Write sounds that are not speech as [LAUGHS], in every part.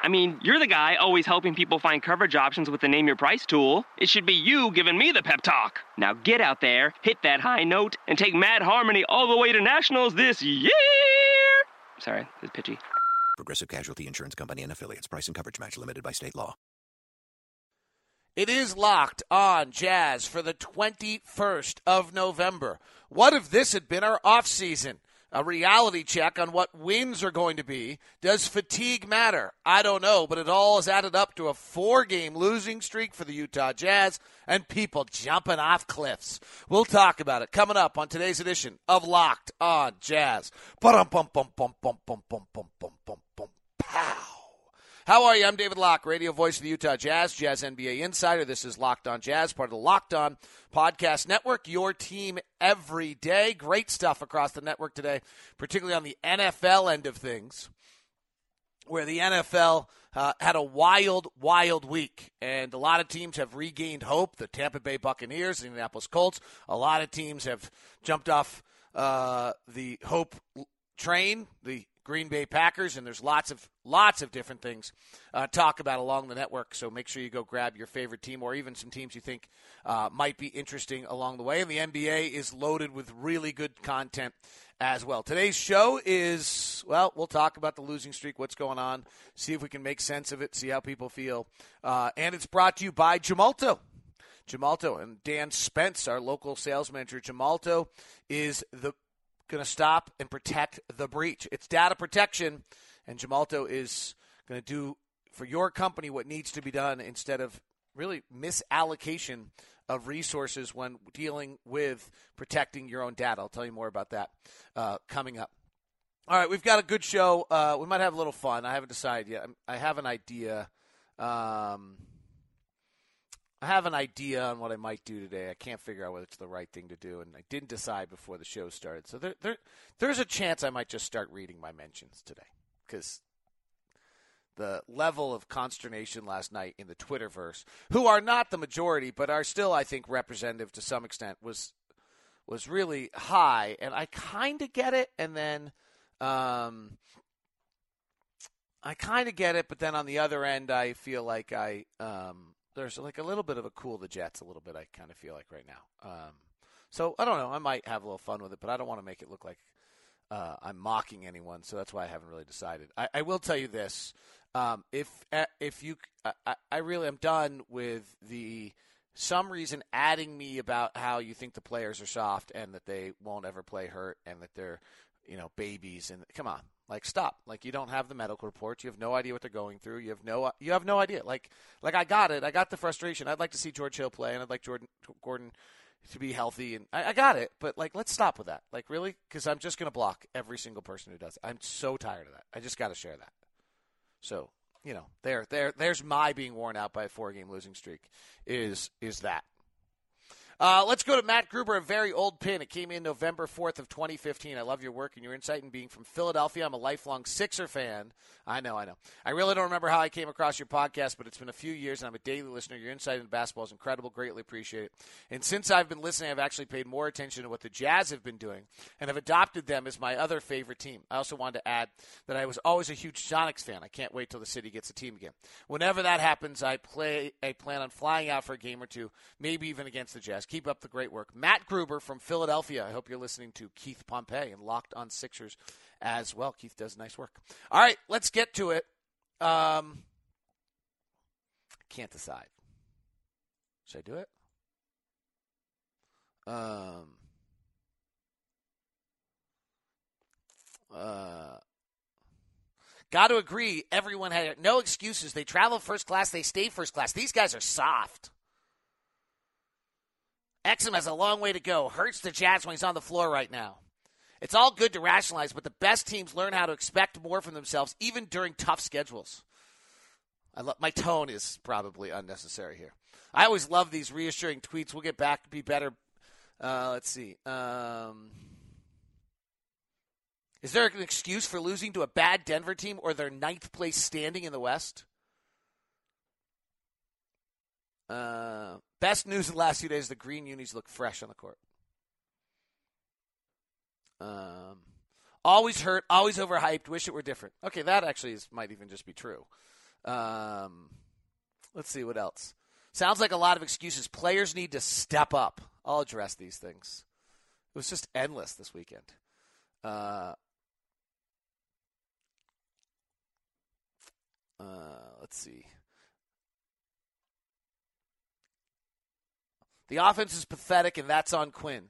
I mean, you're the guy always helping people find coverage options with the Name Your Price tool. It should be you giving me the pep talk. Now get out there, hit that high note, and take Mad Harmony all the way to nationals this year. Sorry, it's pitchy. Progressive Casualty Insurance Company and affiliates. Price and coverage match limited by state law. It is locked on Jazz for the 21st of November. What if this had been our off season? A reality check on what wins are going to be. Does fatigue matter? I don't know, but it all has added up to a four game losing streak for the Utah Jazz and people jumping off cliffs. We'll talk about it coming up on today's edition of Locked on Jazz. Bum How are you? I'm David Locke, radio voice of the Utah Jazz, Jazz NBA insider. This is Locked On Jazz, part of the Locked On Podcast Network, your team every day. Great stuff across the network today, particularly on the NFL end of things, where the NFL uh, had a wild, wild week, and a lot of teams have regained hope. The Tampa Bay Buccaneers, the Indianapolis Colts, a lot of teams have jumped off uh, the hope train. The Green Bay Packers, and there's lots of lots of different things uh, talk about along the network. So make sure you go grab your favorite team, or even some teams you think uh, might be interesting along the way. And the NBA is loaded with really good content as well. Today's show is well, we'll talk about the losing streak, what's going on, see if we can make sense of it, see how people feel, uh, and it's brought to you by Gemalto. Gemalto and Dan Spence, our local sales manager. Gemalto is the going to stop and protect the breach. It's data protection, and Gemalto is going to do for your company what needs to be done instead of really misallocation of resources when dealing with protecting your own data. I'll tell you more about that uh, coming up. All right, we've got a good show. Uh, we might have a little fun. I haven't decided yet. I have an idea. Um, I have an idea on what I might do today. I can't figure out whether it's the right thing to do, and I didn't decide before the show started. So there, there there's a chance I might just start reading my mentions today because the level of consternation last night in the Twitterverse, who are not the majority but are still, I think, representative to some extent, was was really high, and I kind of get it, and then. Um, I kind of get it, but then on the other end, I feel like I um, there's like a little bit of a cool the Jets a little bit. I kind of feel like right now. Um, so I don't know. I might have a little fun with it, but I don't want to make it look like uh, I'm mocking anyone. So that's why I haven't really decided. I, I will tell you this: um, if uh, if you, I, I really am done with the some reason adding me about how you think the players are soft and that they won't ever play hurt and that they're you know babies and come on like stop. Like you don't have the medical reports. You have no idea what they're going through. You have no you have no idea. Like like I got it. I got the frustration. I'd like to see George Hill play, and I'd like Jordan Gordon to be healthy. And I, I got it. But like let's stop with that. Like really, because I'm just gonna block every single person who does. It. I'm so tired of that. I just got to share that. So you know, there there there's my being worn out by a four game losing streak. Is is that uh, let's go to Matt Gruber, a very old pin. It came in November 4th of 2015. I love your work and your insight and being from Philadelphia. I'm a lifelong Sixer fan. I know, I know. I really don't remember how I came across your podcast, but it's been a few years and I'm a daily listener. Your insight into basketball is incredible. Greatly appreciate it. And since I've been listening, I've actually paid more attention to what the Jazz have been doing and have adopted them as my other favorite team. I also wanted to add that I was always a huge Sonics fan. I can't wait till the city gets a team again. Whenever that happens, I play. I plan on flying out for a game or two, maybe even against the Jazz. Keep up the great work. Matt Gruber from Philadelphia. I hope you're listening to Keith Pompey and Locked on Sixers as well. Keith does nice work. All right, let's get to it. Um, can't decide. Should I do it? Um, uh, got to agree. Everyone had no excuses. They travel first class. They stay first class. These guys are soft. Exum has a long way to go. Hurts the Jazz when he's on the floor right now. It's all good to rationalize, but the best teams learn how to expect more from themselves, even during tough schedules. I lo- my tone is probably unnecessary here. I always love these reassuring tweets. We'll get back be better Uh, let's see. Um, is there an excuse for losing to a bad Denver team or their ninth place standing in the West? Uh, best news in the last few days: the green unis look fresh on the court. Um, always hurt, always overhyped. Wish it were different. Okay, that actually is, might even just be true. Um, let's see what else. Sounds like a lot of excuses. Players need to step up. I'll address these things. It was just endless this weekend. Uh, uh, let's see. The offense is pathetic, and that's on Quinn.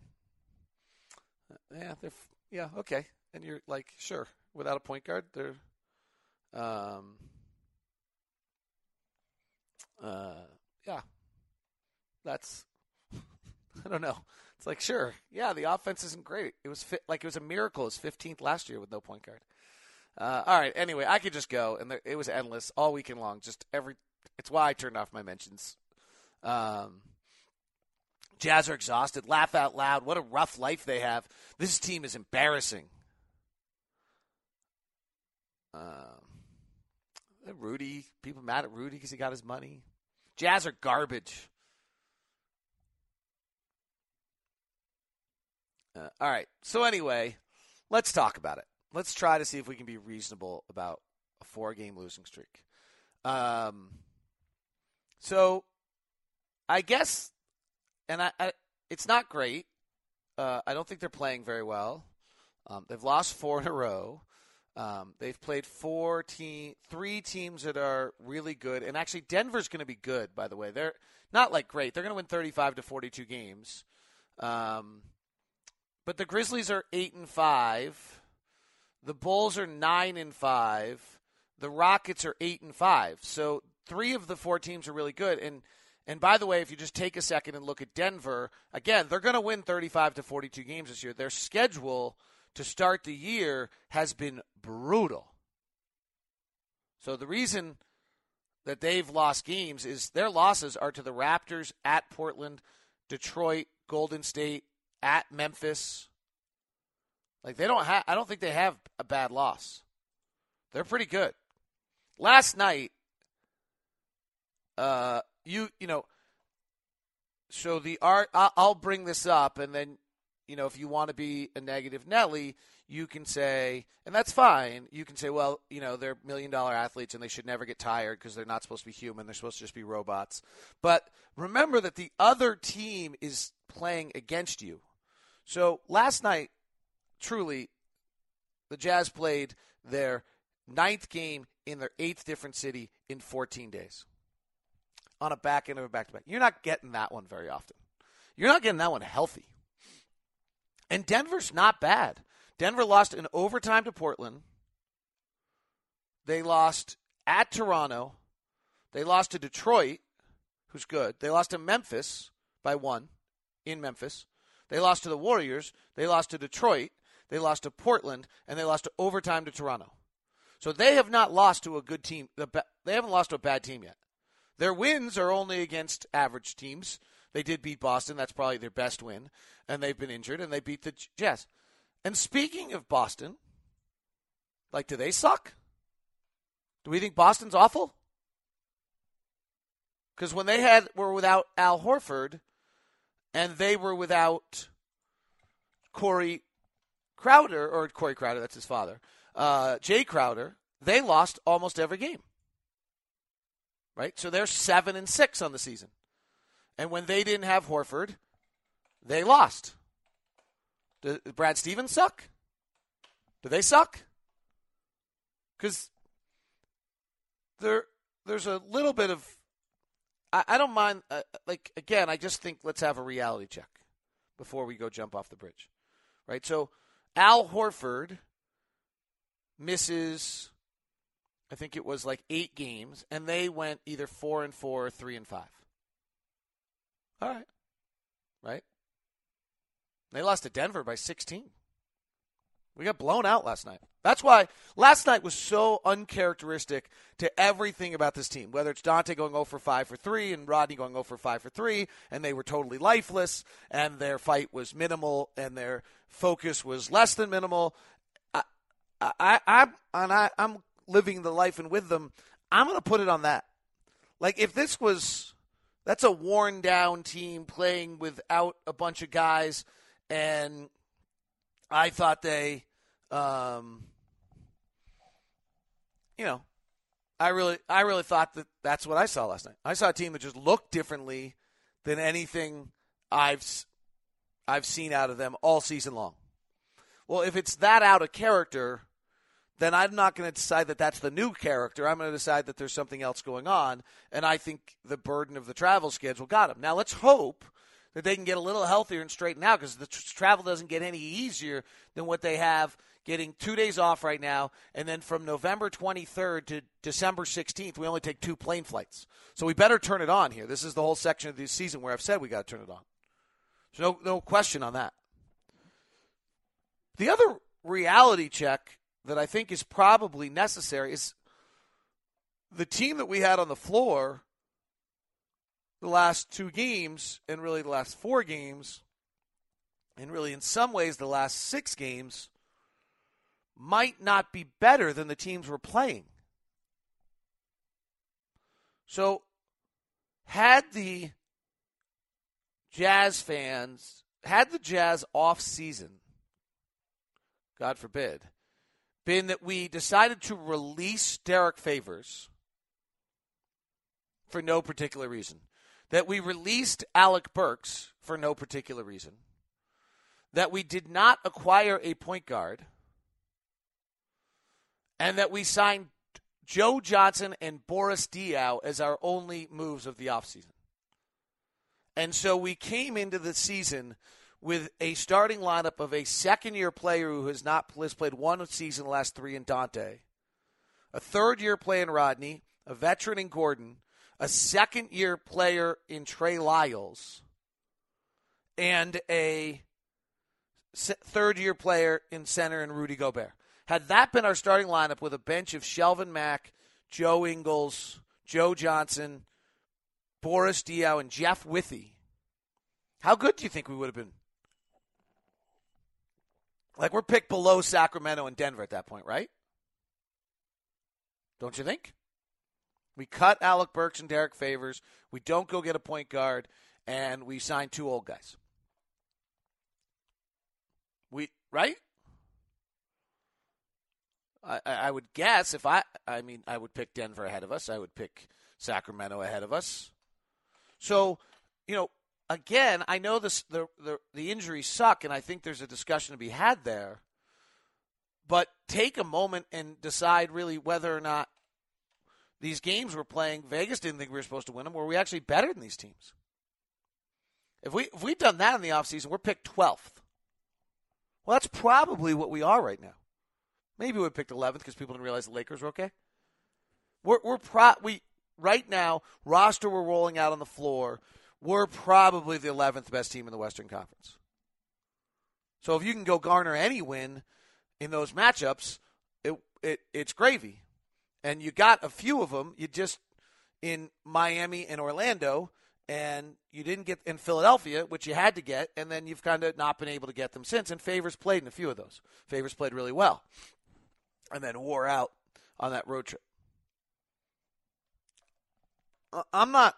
Yeah, they're yeah okay, and you're like sure without a point guard, they're um uh yeah, that's [LAUGHS] I don't know. It's like sure, yeah, the offense isn't great. It was fit, like it was a miracle. It was 15th last year with no point guard. Uh, all right. Anyway, I could just go, and there, it was endless all weekend long. Just every. It's why I turned off my mentions. Um, Jazz are exhausted. Laugh out loud. What a rough life they have. This team is embarrassing. Um, Rudy. People mad at Rudy because he got his money. Jazz are garbage. Uh, all right. So anyway, let's talk about it. Let's try to see if we can be reasonable about a four-game losing streak. Um, so I guess and I, I, it's not great. Uh, I don't think they're playing very well. Um, they've lost four in a row. Um, they've played four team, three teams that are really good, and actually Denver's going to be good. By the way, they're not like great. They're going to win thirty-five to forty-two games. Um, but the Grizzlies are eight and five. The Bulls are nine and five. The Rockets are eight and five. So three of the four teams are really good, and and by the way, if you just take a second and look at Denver, again, they're going to win 35 to 42 games this year. Their schedule to start the year has been brutal. So the reason that they've lost games is their losses are to the Raptors at Portland, Detroit, Golden State, at Memphis. Like they don't have I don't think they have a bad loss. They're pretty good. Last night uh you you know so the art I'll bring this up and then you know if you want to be a negative Nelly you can say and that's fine. You can say well you know they're million dollar athletes and they should never get tired because they're not supposed to be human. They're supposed to just be robots. But remember that the other team is playing against you. So last night truly the Jazz played their ninth game in their eighth different city in 14 days on a back end of a back to back. You're not getting that one very often. You're not getting that one healthy. And Denver's not bad. Denver lost in overtime to Portland. They lost at Toronto. They lost to Detroit, who's good. They lost to Memphis by one in Memphis. They lost to the Warriors. They lost to Detroit. They lost to Portland. And they lost to overtime to Toronto. So they have not lost to a good team. They haven't lost to a bad team yet. Their wins are only against average teams. They did beat Boston. That's probably their best win. And they've been injured, and they beat the Jazz. And speaking of Boston, like, do they suck? Do we think Boston's awful? Because when they had were without Al Horford, and they were without Corey Crowder or Corey Crowder, that's his father, uh, Jae Crowder, they lost almost every game right? So they're seven and six on the season. And when they didn't have Horford, they lost. Did Brad Stevens suck? Do they suck? Because there, there's a little bit of. I, I don't mind. Uh, like again, I just think let's have a reality check before we go jump off the bridge, right? So Al Horford misses I think it was like eight games, and they went either four and four or three and five. All right. Right? They lost to Denver by 16. We got blown out last night. That's why last night was so uncharacteristic to everything about this team. Whether it's Dante going 0 for 5 for 3 and Rodney going 0 for 5 for 3, and they were totally lifeless, and their fight was minimal, and their focus was less than minimal. I, I, I, and I, I'm living the life and with them. I'm going to put it on that. Like if this was, that's a worn down team playing without a bunch of guys, and I thought they um, you know, I really, I really thought that that's what I saw last night. I saw a team that just looked differently than anything I've, I've seen out of them all season long. Well, if it's that out of character, then I'm not going to decide that that's the new character. I'm going to decide that there's something else going on, and I think the burden of the travel schedule got them. Now let's hope that they can get a little healthier and straighten out because the travel doesn't get any easier than what they have getting two days off right now, and then from November 23rd to December 16th, we only take two plane flights. So we better turn it on here. This is the whole section of the season where I've said we got to turn it on. There's no, no question on that. The other reality check that I think is probably necessary is the team that we had on the floor the last two games, and really the last four games, and really in some ways the last six games might not be better than the teams we're playing. So, had the Jazz fans, had the Jazz off season, God forbid, been that we decided to release Derrick Favors for no particular reason, that we released Alec Burks for no particular reason, that we did not acquire a point guard – and that we signed Joe Johnson and Boris Diaw as our only moves of the offseason. And so we came into the season with a starting lineup of a second year player who has not has played one season the last three in Dante, a third year player in Rodney, a veteran in Gordon, a second year player in Trey Lyles, and a third year player in center in Rudy Gobert. Had that been our starting lineup with a bench of Shelvin Mack, Joe Ingles, Joe Johnson, Boris Diaw, and Jeff Withey, how good do you think we would have been? Like we're picked below Sacramento and Denver at that point, right? Don't you think? We cut Alec Burks and Derrick Favors. We don't go get a point guard, and we sign two old guys. We right? I, I would guess if I, I mean, I would pick Denver ahead of us. I would pick Sacramento ahead of us. So, you know, again, I know this the the, the injuries suck, and I think there's a discussion to be had there. But take a moment and decide really whether or not these games we're playing. Vegas didn't think we were supposed to win them. Were we actually better than these teams? If we if we'd done that in the offseason, we're picked twelfth. Well, that's probably what we are right now. Maybe we picked 11th because people didn't realize the Lakers were okay. We're we're pro we right now roster we're rolling out on the floor. We're probably the 11th best team in the Western Conference. So if you can go garner any win in those matchups, it, it it's gravy. And you got a few of them. You just in Miami and Orlando, and you didn't get in Philadelphia, which you had to get, and then you've kind of not been able to get them since. And Favors played in a few of those. Favors played really well and then wore out on that road trip. I'm not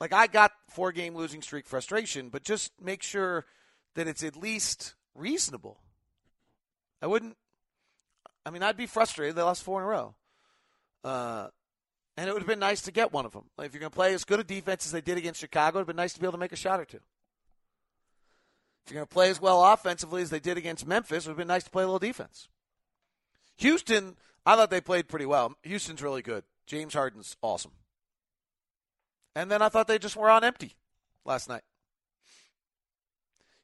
like I got four game losing streak frustration, but just make sure that it's at least reasonable. I wouldn't. I mean, I'd be frustrated. They lost four in a row, uh, and it would have been nice to get one of them. Like if you're going to play as good a defense as they did against Chicago, it'd been nice to be able to make a shot or two. If you're going to play as well offensively as they did against Memphis, it would have been nice to play a little defense. Houston, I thought they played pretty well. Houston's really good. James Harden's awesome. And then I thought they just were on empty last night.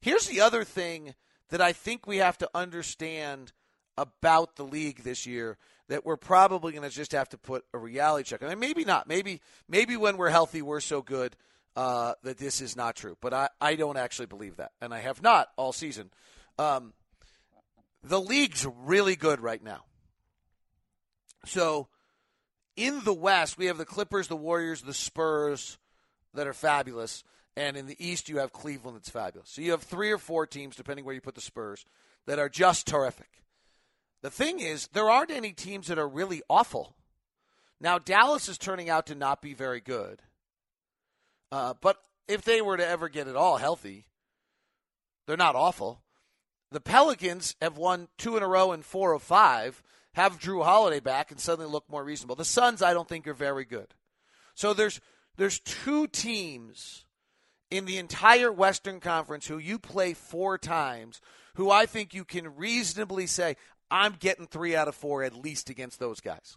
Here's the other thing that I think we have to understand about the league this year that we're probably going to just have to put a reality check. I mean, maybe not. Maybe maybe when we're healthy, we're so good uh, that this is not true. But I, I don't actually believe that, and I have not all season. Um, the league's really good right now. So in the West, we have the Clippers, the Warriors, the Spurs that are fabulous. And in the East, you have Cleveland that's fabulous. So you have three or four teams, depending where you put the Spurs, that are just terrific. The thing is, there aren't any teams that are really awful. Now, Dallas is turning out to not be very good. Uh, but if they were to ever get it all healthy, they're not awful. The Pelicans have won two in a row and four of five, have Jrue Holiday back, and suddenly look more reasonable. The Suns, I don't think, are very good. So there's there's two teams in the entire Western Conference who you play four times, who I think you can reasonably say, I'm getting three out of four at least against those guys.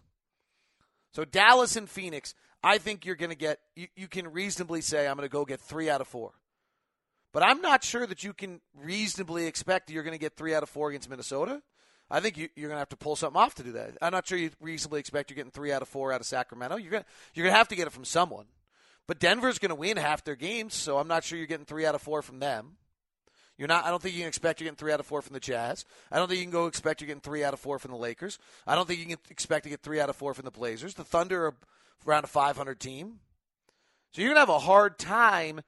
So Dallas and Phoenix, I think you're going to get, you, you can reasonably say, I'm going to go get three out of four. But I'm not sure that you can reasonably expect that you're going to get three out of four against Minnesota. I think you, are going to have to pull something off to do that. I'm not sure you reasonably expect you're getting three out of four out of Sacramento. You're going to, you're going to have to get it from someone. But Denver's going to win half their games, so I'm not sure you're getting three out of four from them. You're not. I don't think you can expect you're getting three out of four from the Jazz. I don't think you can go expect you're getting three out of four from the Lakers. I don't think you can expect to get three out of four from the Blazers. The Thunder are around a 500 team, so you're gonna have a hard time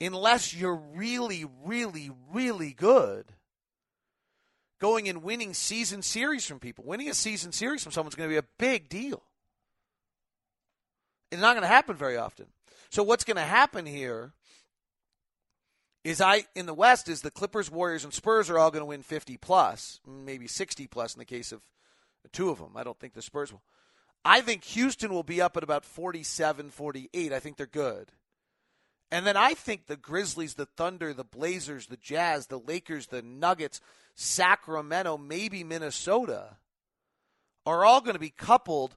unless you're really, really, really good. Going and winning season series from people. Winning a season series from someone's going to be a big deal. It's not going to happen very often. So what's going to happen here is I in the West is the Clippers, Warriors, and Spurs are all going to win 50 plus, maybe 60 plus in the case of two of them. I don't think the Spurs will. I think Houston will be up at about 47, 48. I think they're good. And then I think the Grizzlies, the Thunder, the Blazers, the Jazz, the Lakers, the Nuggets, Sacramento, maybe Minnesota are all going to be coupled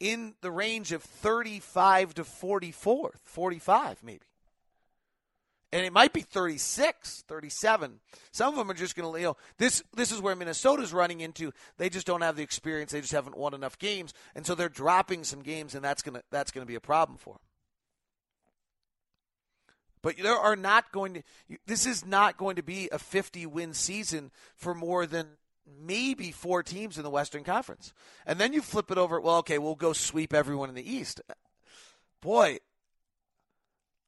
in the range of 35 to 44, 45 maybe and it might be 36, 37. Some of them are just going to, you know, this this is where Minnesota's running into. They just don't have the experience. They just haven't won enough games, and so they're dropping some games, and that's gonna that's going to be a problem for them. But there are not going to. This is not going to be a 50 win season for more than maybe four teams in the Western Conference, and then you flip it over. Well, okay, we'll go sweep everyone in the East. Boy,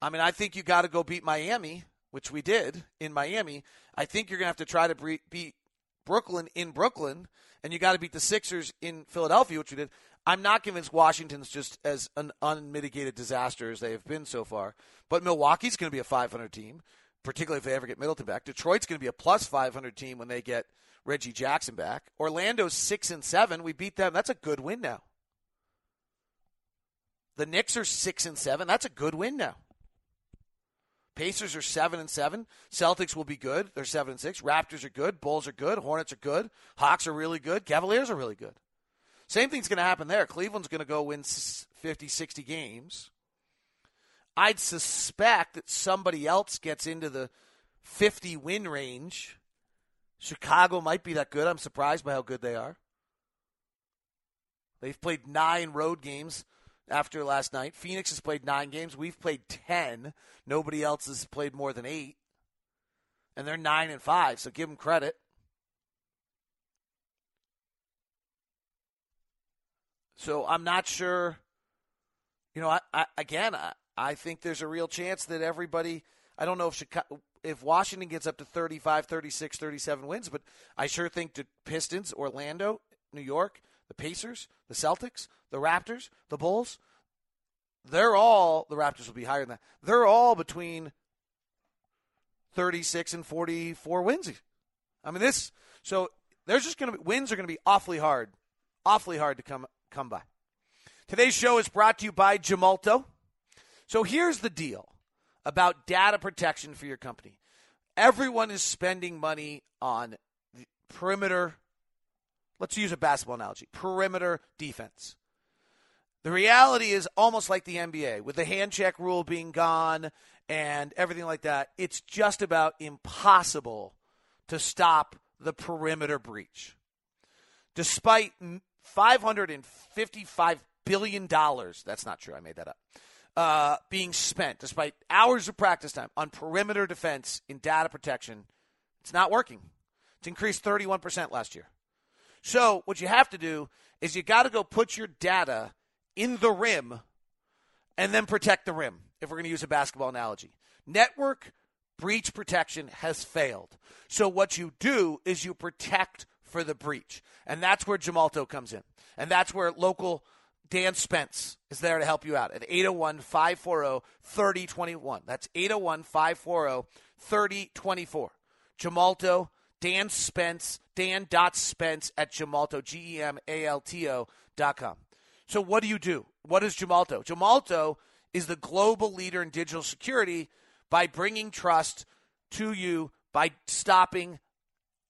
I mean, I think you got to go beat Miami, which we did in Miami. I think you're going to have to try to beat Brooklyn in Brooklyn, and you got to beat the Sixers in Philadelphia, which we did. I'm not convinced Washington's just as an unmitigated disaster as they have been so far. But Milwaukee's going to be a 500 team, particularly if they ever get Middleton back. Detroit's going to be a plus 500 team when they get Reggie Jackson back. Orlando's six and seven. We beat them. That's a good win now. The Knicks are six and seven. That's a good win now. Pacers are seven and seven. Celtics will be good. They're seven and six. Raptors are good. Bulls are good. Hornets are good. Hawks are really good. Cavaliers are really good. Same thing's going to happen there. Cleveland's going to go win 50, 60 games. I'd suspect that somebody else gets into the 50 win range. Chicago might be that good. I'm surprised by how good they are. They've played nine road games after last night. Phoenix has played nine games. We've played 10. Nobody else has played more than eight. And they're nine and five, so give them credit. So I'm not sure. You know, I, I again, I, I think there's a real chance that everybody. I don't know if Chicago, if Washington gets up to 35, 36, 37 wins, but I sure think the Pistons, Orlando, New York, the Pacers, the Celtics, the Raptors, the Bulls, they're all, the Raptors will be higher than that. They're all between 36 and 44 wins. I mean, this, so there's just going to be, wins are going to be awfully hard, awfully hard to come, come by. Today's show is brought to you by Gemalto. So here's the deal about data protection for your company. Everyone is spending money on perimeter let's use a basketball analogy perimeter defense. The reality is almost like the NBA, with the hand check rule being gone and everything like that, it's just about impossible to stop the perimeter breach. Despite $555 billion, that's not true, I made that up, uh, being spent, despite hours of practice time on perimeter defense in data protection, it's not working. It's increased 31% last year. So what you have to do is you got to go put your data in the rim and then protect the rim, if we're going to use a basketball analogy. Network breach protection has failed. So what you do is you protect for the breach. And that's where Gemalto comes in. And that's where local Dan Spence is there to help you out at 801 540 3021. That's 801 540 3024. Gemalto, Dan Spence, Dan.Spence at Gemalto, G E M A L T O dot com. So, what do you do? What is Gemalto? Gemalto is the global leader in digital security by bringing trust to you by stopping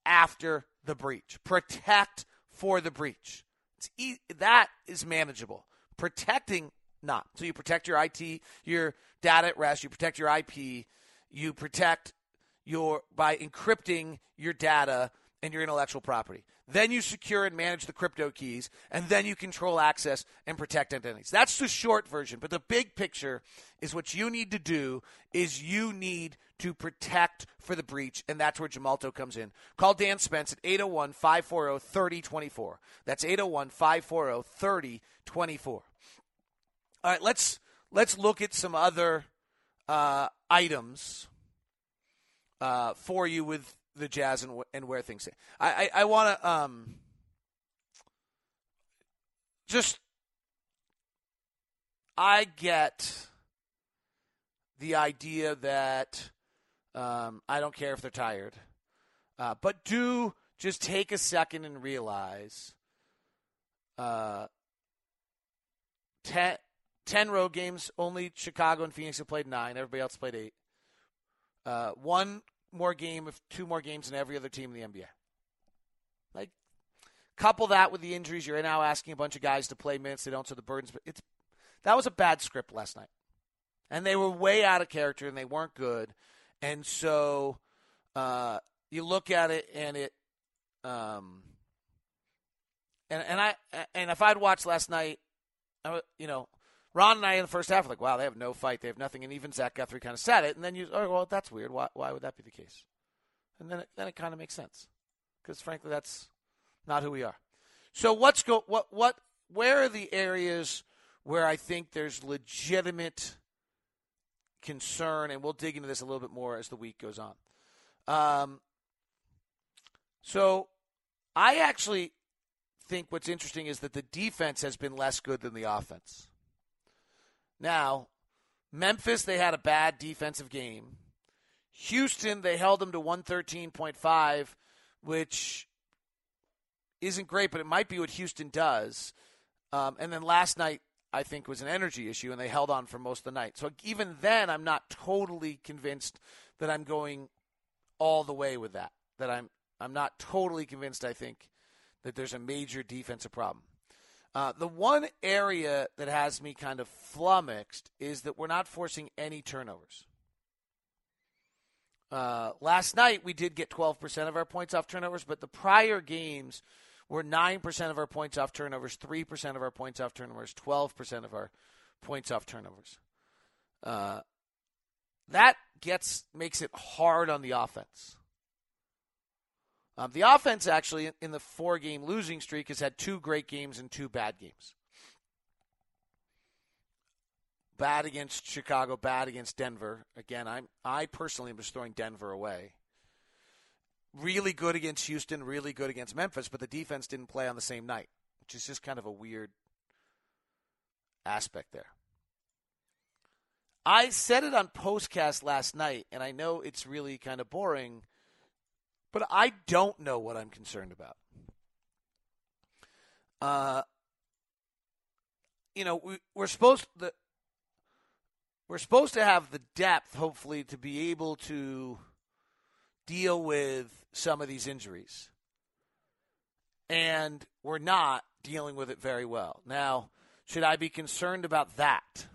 after the breach. Protect for the breach. E- that is manageable. Protecting not. So you protect your IT, your data at rest, you protect your IP, you protect your by encrypting your data and your intellectual property. Then you secure and manage the crypto keys, and then you control access and protect identities. That's the short version, but the big picture is what you need to do is you need to protect for the breach, and that's where Gemalto comes in. Call Dan Spence at 801 540 3024. That's 801 540 3024. All right, let's let's look at some other uh, items uh, for you with the Jazz and, and where things stand. I I, I want to um, just I get the idea that um, I don't care if they're tired, uh, but do just take a second and realize uh, ten, 10 road games. Only Chicago and Phoenix have played nine. Everybody else played eight. Uh, one more game, if two more games than every other team in the NBA. Like, couple that with the injuries. You're now asking a bunch of guys to play minutes. They don't, so the burdens. But It's that was a bad script last night, and they were way out of character and they weren't good. And so uh, you look at it and it, um, and and I and if I'd watched last night, I, you know, Ron and I in the first half like, wow, they have no fight, they have nothing, and even Zach Guthrie kind of said it, and then you, oh, well, that's weird. Why, why would that be the case? And then it, then it kind of makes sense because frankly, that's not who we are. So what's go what what where are the areas where I think there's legitimate concern, and we'll dig into this a little bit more as the week goes on. Um, so I actually think what's interesting is that the defense has been less good than the offense. Now, Memphis, they had a bad defensive game. Houston, they held them to 113.5, which isn't great, but it might be what Houston does. Um, and then last night, I think, was an energy issue, and they held on for most of the night. So even then, I'm not totally convinced that I'm going all the way with that. That I'm I'm not totally convinced. I think that there's a major defensive problem. Uh, the one area that has me kind of flummoxed is that we're not forcing any turnovers. Uh, last night we did get 12% of our points off turnovers, but the prior games were 9% of our points off turnovers, 3% of our points off turnovers, 12% of our points off turnovers. Uh, that gets makes it hard on the offense. Um, the offense actually in the four game losing streak has had two great games and two bad games. Bad against Chicago, bad against Denver. Again, I'm I personally am just throwing Denver away. Really good against Houston, really good against Memphis, but the defense didn't play on the same night, which is just kind of a weird aspect there. I said it on postcast last night, and I know it's really kind of boring but I don't know what I'm concerned about. Uh, you know, we, we're supposed to, we're supposed to have the depth, hopefully, to be able to deal with some of these injuries, and we're not dealing with it very well. Now, should I be concerned about that?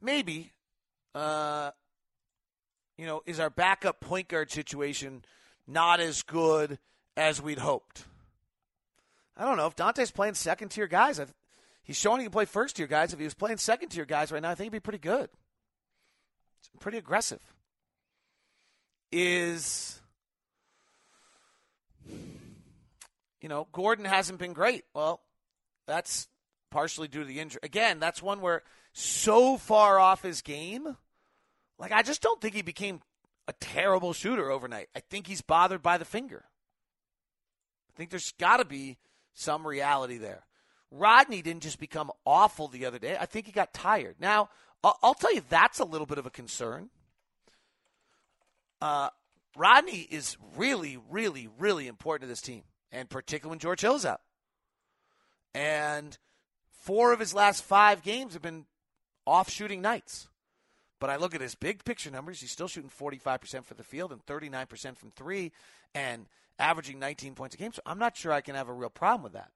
Maybe. Uh, you know, is our backup point guard situation not as good as we'd hoped? I don't know. If Dante's playing second tier guys, I've, he's showing he can play first tier guys. If he was playing second tier guys right now, I think he'd be pretty good. It's pretty aggressive is you know, Gordon hasn't been great. Well, that's partially due to the injury. Again, that's one where so far off his game. Like I just don't think he became a terrible shooter overnight. I think he's bothered by the finger. I think there's got to be some reality there. Rodney didn't just become awful the other day. I think he got tired. Now, I'll tell you that's a little bit of a concern. Uh, Rodney is really, really, really important to this team, and particularly when George Hill's out. And four of his last five games have been off shooting nights. But I look at his big picture numbers. He's still shooting 45% for the field and 39% from three and averaging 19 points a game. So I'm not sure I can have a real problem with that.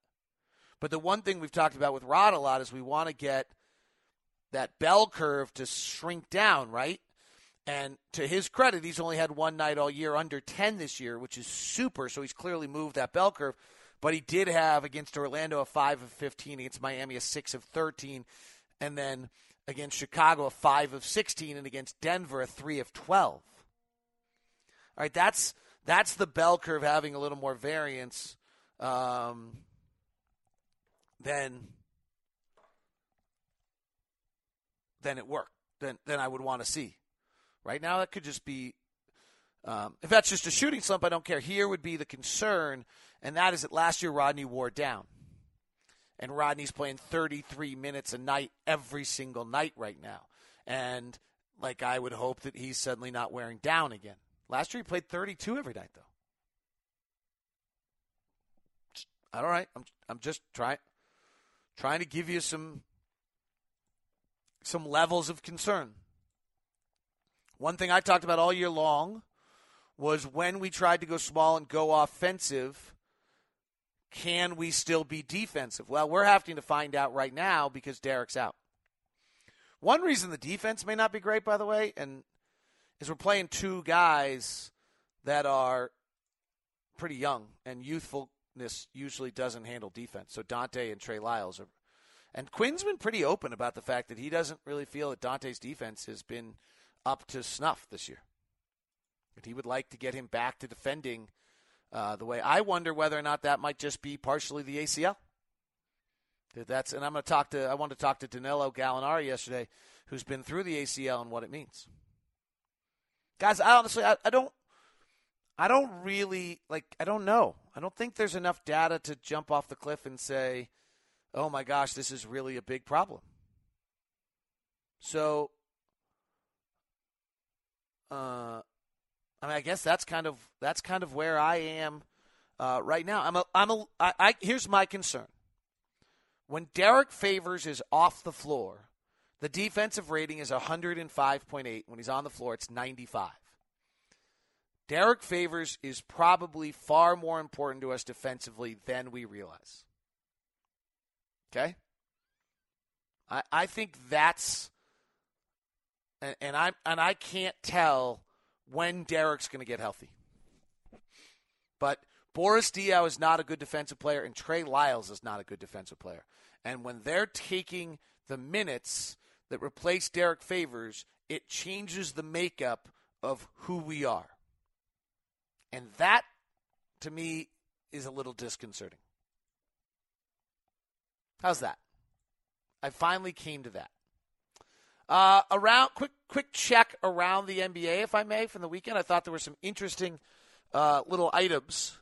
But the one thing we've talked about with Rod a lot is we want to get that bell curve to shrink down, right? And to his credit, he's only had one night all year under 10 this year, which is super. So he's clearly moved that bell curve. But he did have against Orlando a 5 of 15, against Miami a 6 of 13, and then against Chicago a 5 of 16, and against Denver a 3 of 12. All right, that's that's the bell curve having a little more variance um, than than it worked than than I would want to see. Right now, that could just be um, if that's just a shooting slump. I don't care. Here would be the concern, and that is that last year Rodney wore down, and Rodney's playing 33 minutes a night every single night right now, and like I would hope that he's suddenly not wearing down again. Last year he played 32 every night though. All right, I'm I'm just trying trying to give you some some levels of concern. One thing I talked about all year long was when we tried to go small and go offensive, can we still be defensive? Well, we're having to find out right now because Derrick's out. One reason the defense may not be great, by the way, and is we're playing two guys that are pretty young, and youthfulness usually doesn't handle defense. So Dante and Trey Lyles are and Quinn's been pretty open about the fact that he doesn't really feel that Dante's defense has been up to snuff this year. And he would like to get him back to defending uh, the way. I wonder whether or not that might just be partially the ACL. That's and I'm going to talk to. I want to talk to Danilo Gallinari yesterday, who's been through the ACL and what it means. Guys, I honestly, I, I don't. I don't really like. I don't know. I don't think there's enough data to jump off the cliff and say oh my gosh, this is really a big problem. So, uh, I mean, I guess that's kind of that's kind of where I am uh, right now. I'm a I'm a I, I here's my concern. When Derrick Favors is off the floor, the defensive rating is 105.8. When he's on the floor, it's 95. Derrick Favors is probably far more important to us defensively than we realize. Okay? I, I think that's and, and I and I can't tell when Derrick's going to get healthy. But Boris Diaw is not a good defensive player, and Trey Lyles is not a good defensive player. And when they're taking the minutes that replace Derrick Favors, it changes the makeup of who we are. And that, to me, is a little disconcerting. How's that? I finally came to that. Uh, around quick quick check around the NBA, if I may, from the weekend. I thought there were some interesting uh, little items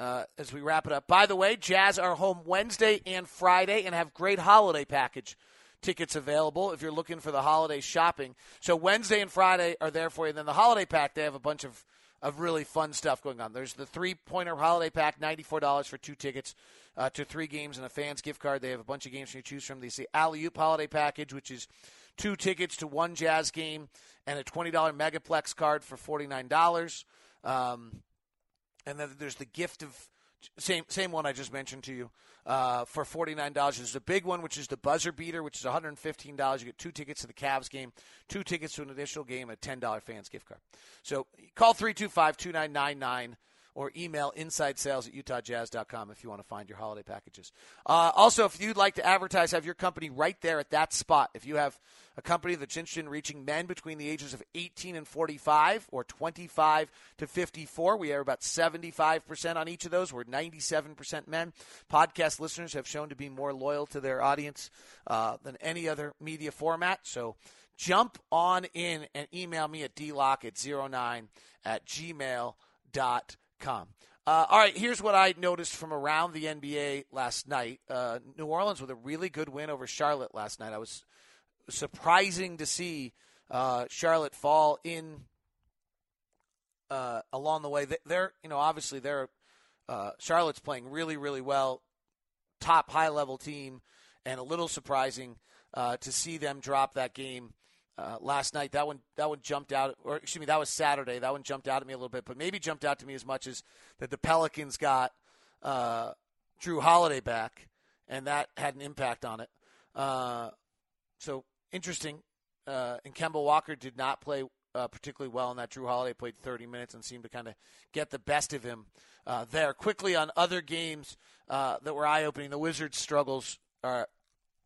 uh, as we wrap it up. By the way, Jazz are home Wednesday and Friday and have great holiday package tickets available if you're looking for the holiday shopping. So Wednesday and Friday are there for you. And then the holiday pack, they have a bunch of of really fun stuff going on. There's the three pointer holiday pack, $94 for two tickets uh, to three games and a fans gift card. They have a bunch of games you choose from. They say Alley Oop holiday package, which is two tickets to one Jazz game and a $20 Megaplex card for $49. Um, and then there's the gift of same same one I just mentioned to you uh, for forty nine dollars. There's a big one, which is the buzzer beater, which is one hundred and fifteen dollars. You get two tickets to the Cavs game, two tickets to an additional game, a ten dollar fans gift card. So call 325-2999 or email inside sales at utahjazz.com if you want to find your holiday packages. Uh, also, if you'd like to advertise, have your company right there at that spot. If you have a company that's interested in reaching men between the ages of 18 and 45 or 25 to 54, we are about 75% on each of those. We're 97% men. Podcast listeners have shown to be more loyal to their audience uh, than any other media format. So jump on in and email me at dlock at 09 at Uh, all right, here's what I noticed from around the NBA last night. Uh, New Orleans with a really good win over Charlotte last night. I was surprising to see uh, Charlotte fall in uh, along the way. They're, you know, obviously they're uh, Charlotte's playing really, really well, top high level team, and a little surprising uh, to see them drop that game uh, last night. That one that one jumped out, or excuse me, that was Saturday. That one jumped out at me a little bit, but maybe jumped out to me as much as that the Pelicans got uh, Jrue Holiday back, and that had an impact on it. Uh, so interesting. Uh, and Kemba Walker did not play uh, particularly well in that. Jrue Holiday played 30 minutes and seemed to kind of get the best of him uh, there. Quickly on other games that were eye opening, the Wizards' struggles are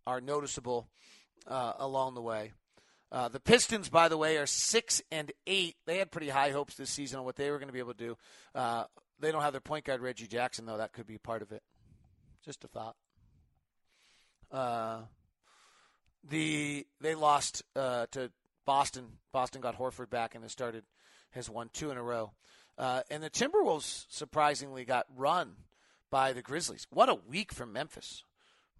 are noticeable along the way. Uh, the Pistons, by the way, are six and eight. They had pretty high hopes this season on what they were going to be able to do. Uh, they don't have their point guard Reggie Jackson, though. That could be part of it. Just a thought. Uh, the they lost uh, to Boston. Boston got Horford back and has started has won two in a row. Uh, and the Timberwolves surprisingly got run by the Grizzlies. What a week from Memphis.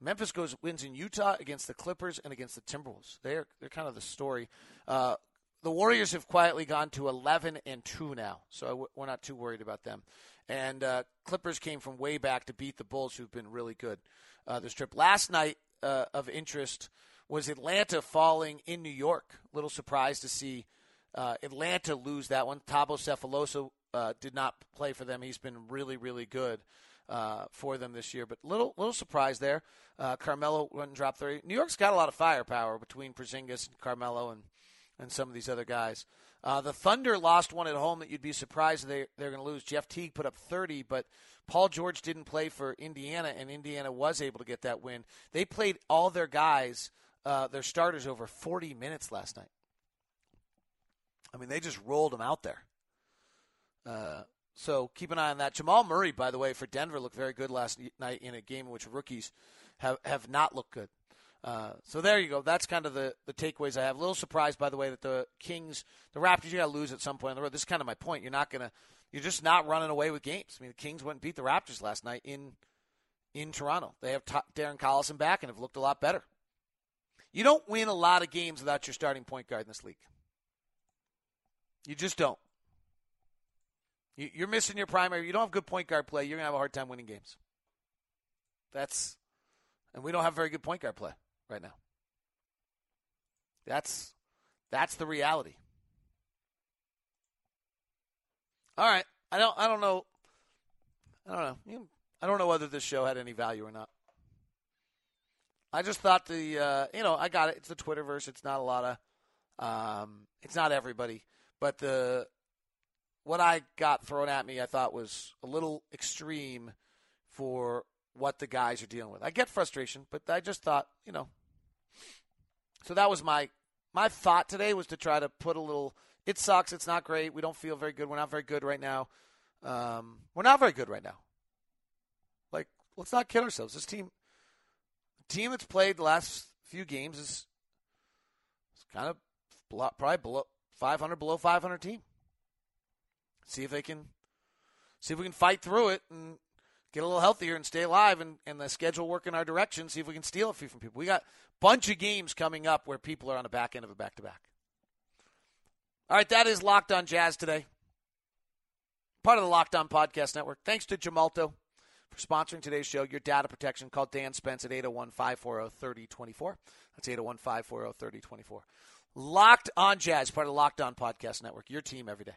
Memphis goes wins in Utah against the Clippers and against the Timberwolves. They're they're kind of the story. Uh, the Warriors have quietly gone to 11 and two now, so we're not too worried about them. And uh, Clippers came from way back to beat the Bulls, who've been really good uh, this trip. Last night uh, of interest was Atlanta falling in New York. Little surprised to see uh, Atlanta lose that one. Thabo Sefolosha uh, did not play for them. He's been really, really good uh, for them this year. But little little surprise there. Uh, Carmelo went and dropped 30. New York's got a lot of firepower between Porzingis and Carmelo and, and some of these other guys. Uh, the Thunder lost one at home that you'd be surprised they, they're going to lose. Jeff Teague put up 30, but Paul George didn't play for Indiana, and Indiana was able to get that win. They played all their guys, uh, their starters, over 40 minutes last night. I mean, they just rolled them out there. So keep an eye on that. Jamal Murray, by the way, for Denver looked very good last night in a game in which rookies have, have not looked good. Uh, so there you go. That's kind of the, the takeaways I have. A little surprised, by the way, that the Kings, the Raptors, you got to lose at some point on the road. This is kind of my point. You're not to, you're just not running away with games. I mean, the Kings went and beat the Raptors last night in in Toronto. They have t- Darren Collison back and have looked a lot better. You don't win a lot of games without your starting point guard in this league. You just don't. You're missing your primary. You don't have good point guard play. You're gonna have a hard time winning games. That's, and we don't have very good point guard play right now. That's that's the reality. All right, I don't I don't know. I don't know. I don't know whether this show had any value or not. I just thought the uh, you know I got it. It's the Twitterverse. It's not a lot of. Um, it's not everybody, but the what I got thrown at me, I thought was a little extreme for what the guys are dealing with. I get frustration, but I just thought, you know. So that was my my thought today was to try to put a little. It sucks. It's not great. We don't feel very good. We're not very good right now. Um, we're not very good right now. Like, let's not kid ourselves. This team, team that's played the last few games is, is kind of probably below 500, below 500 team. See if they can see if we can fight through it and get a little healthier and stay alive and, and the schedule work in our direction. See if we can steal a few from people. We got a bunch of games coming up where people are on the back end of a back to back. All right, that is Locked On Jazz today. Part of the Locked On Podcast Network. Thanks to Gemalto for sponsoring today's show. Your data protection. Call Dan Spence at 801 540 3024. That's 801 540 3024. Locked On Jazz, part of the Locked On Podcast Network. Your team every day.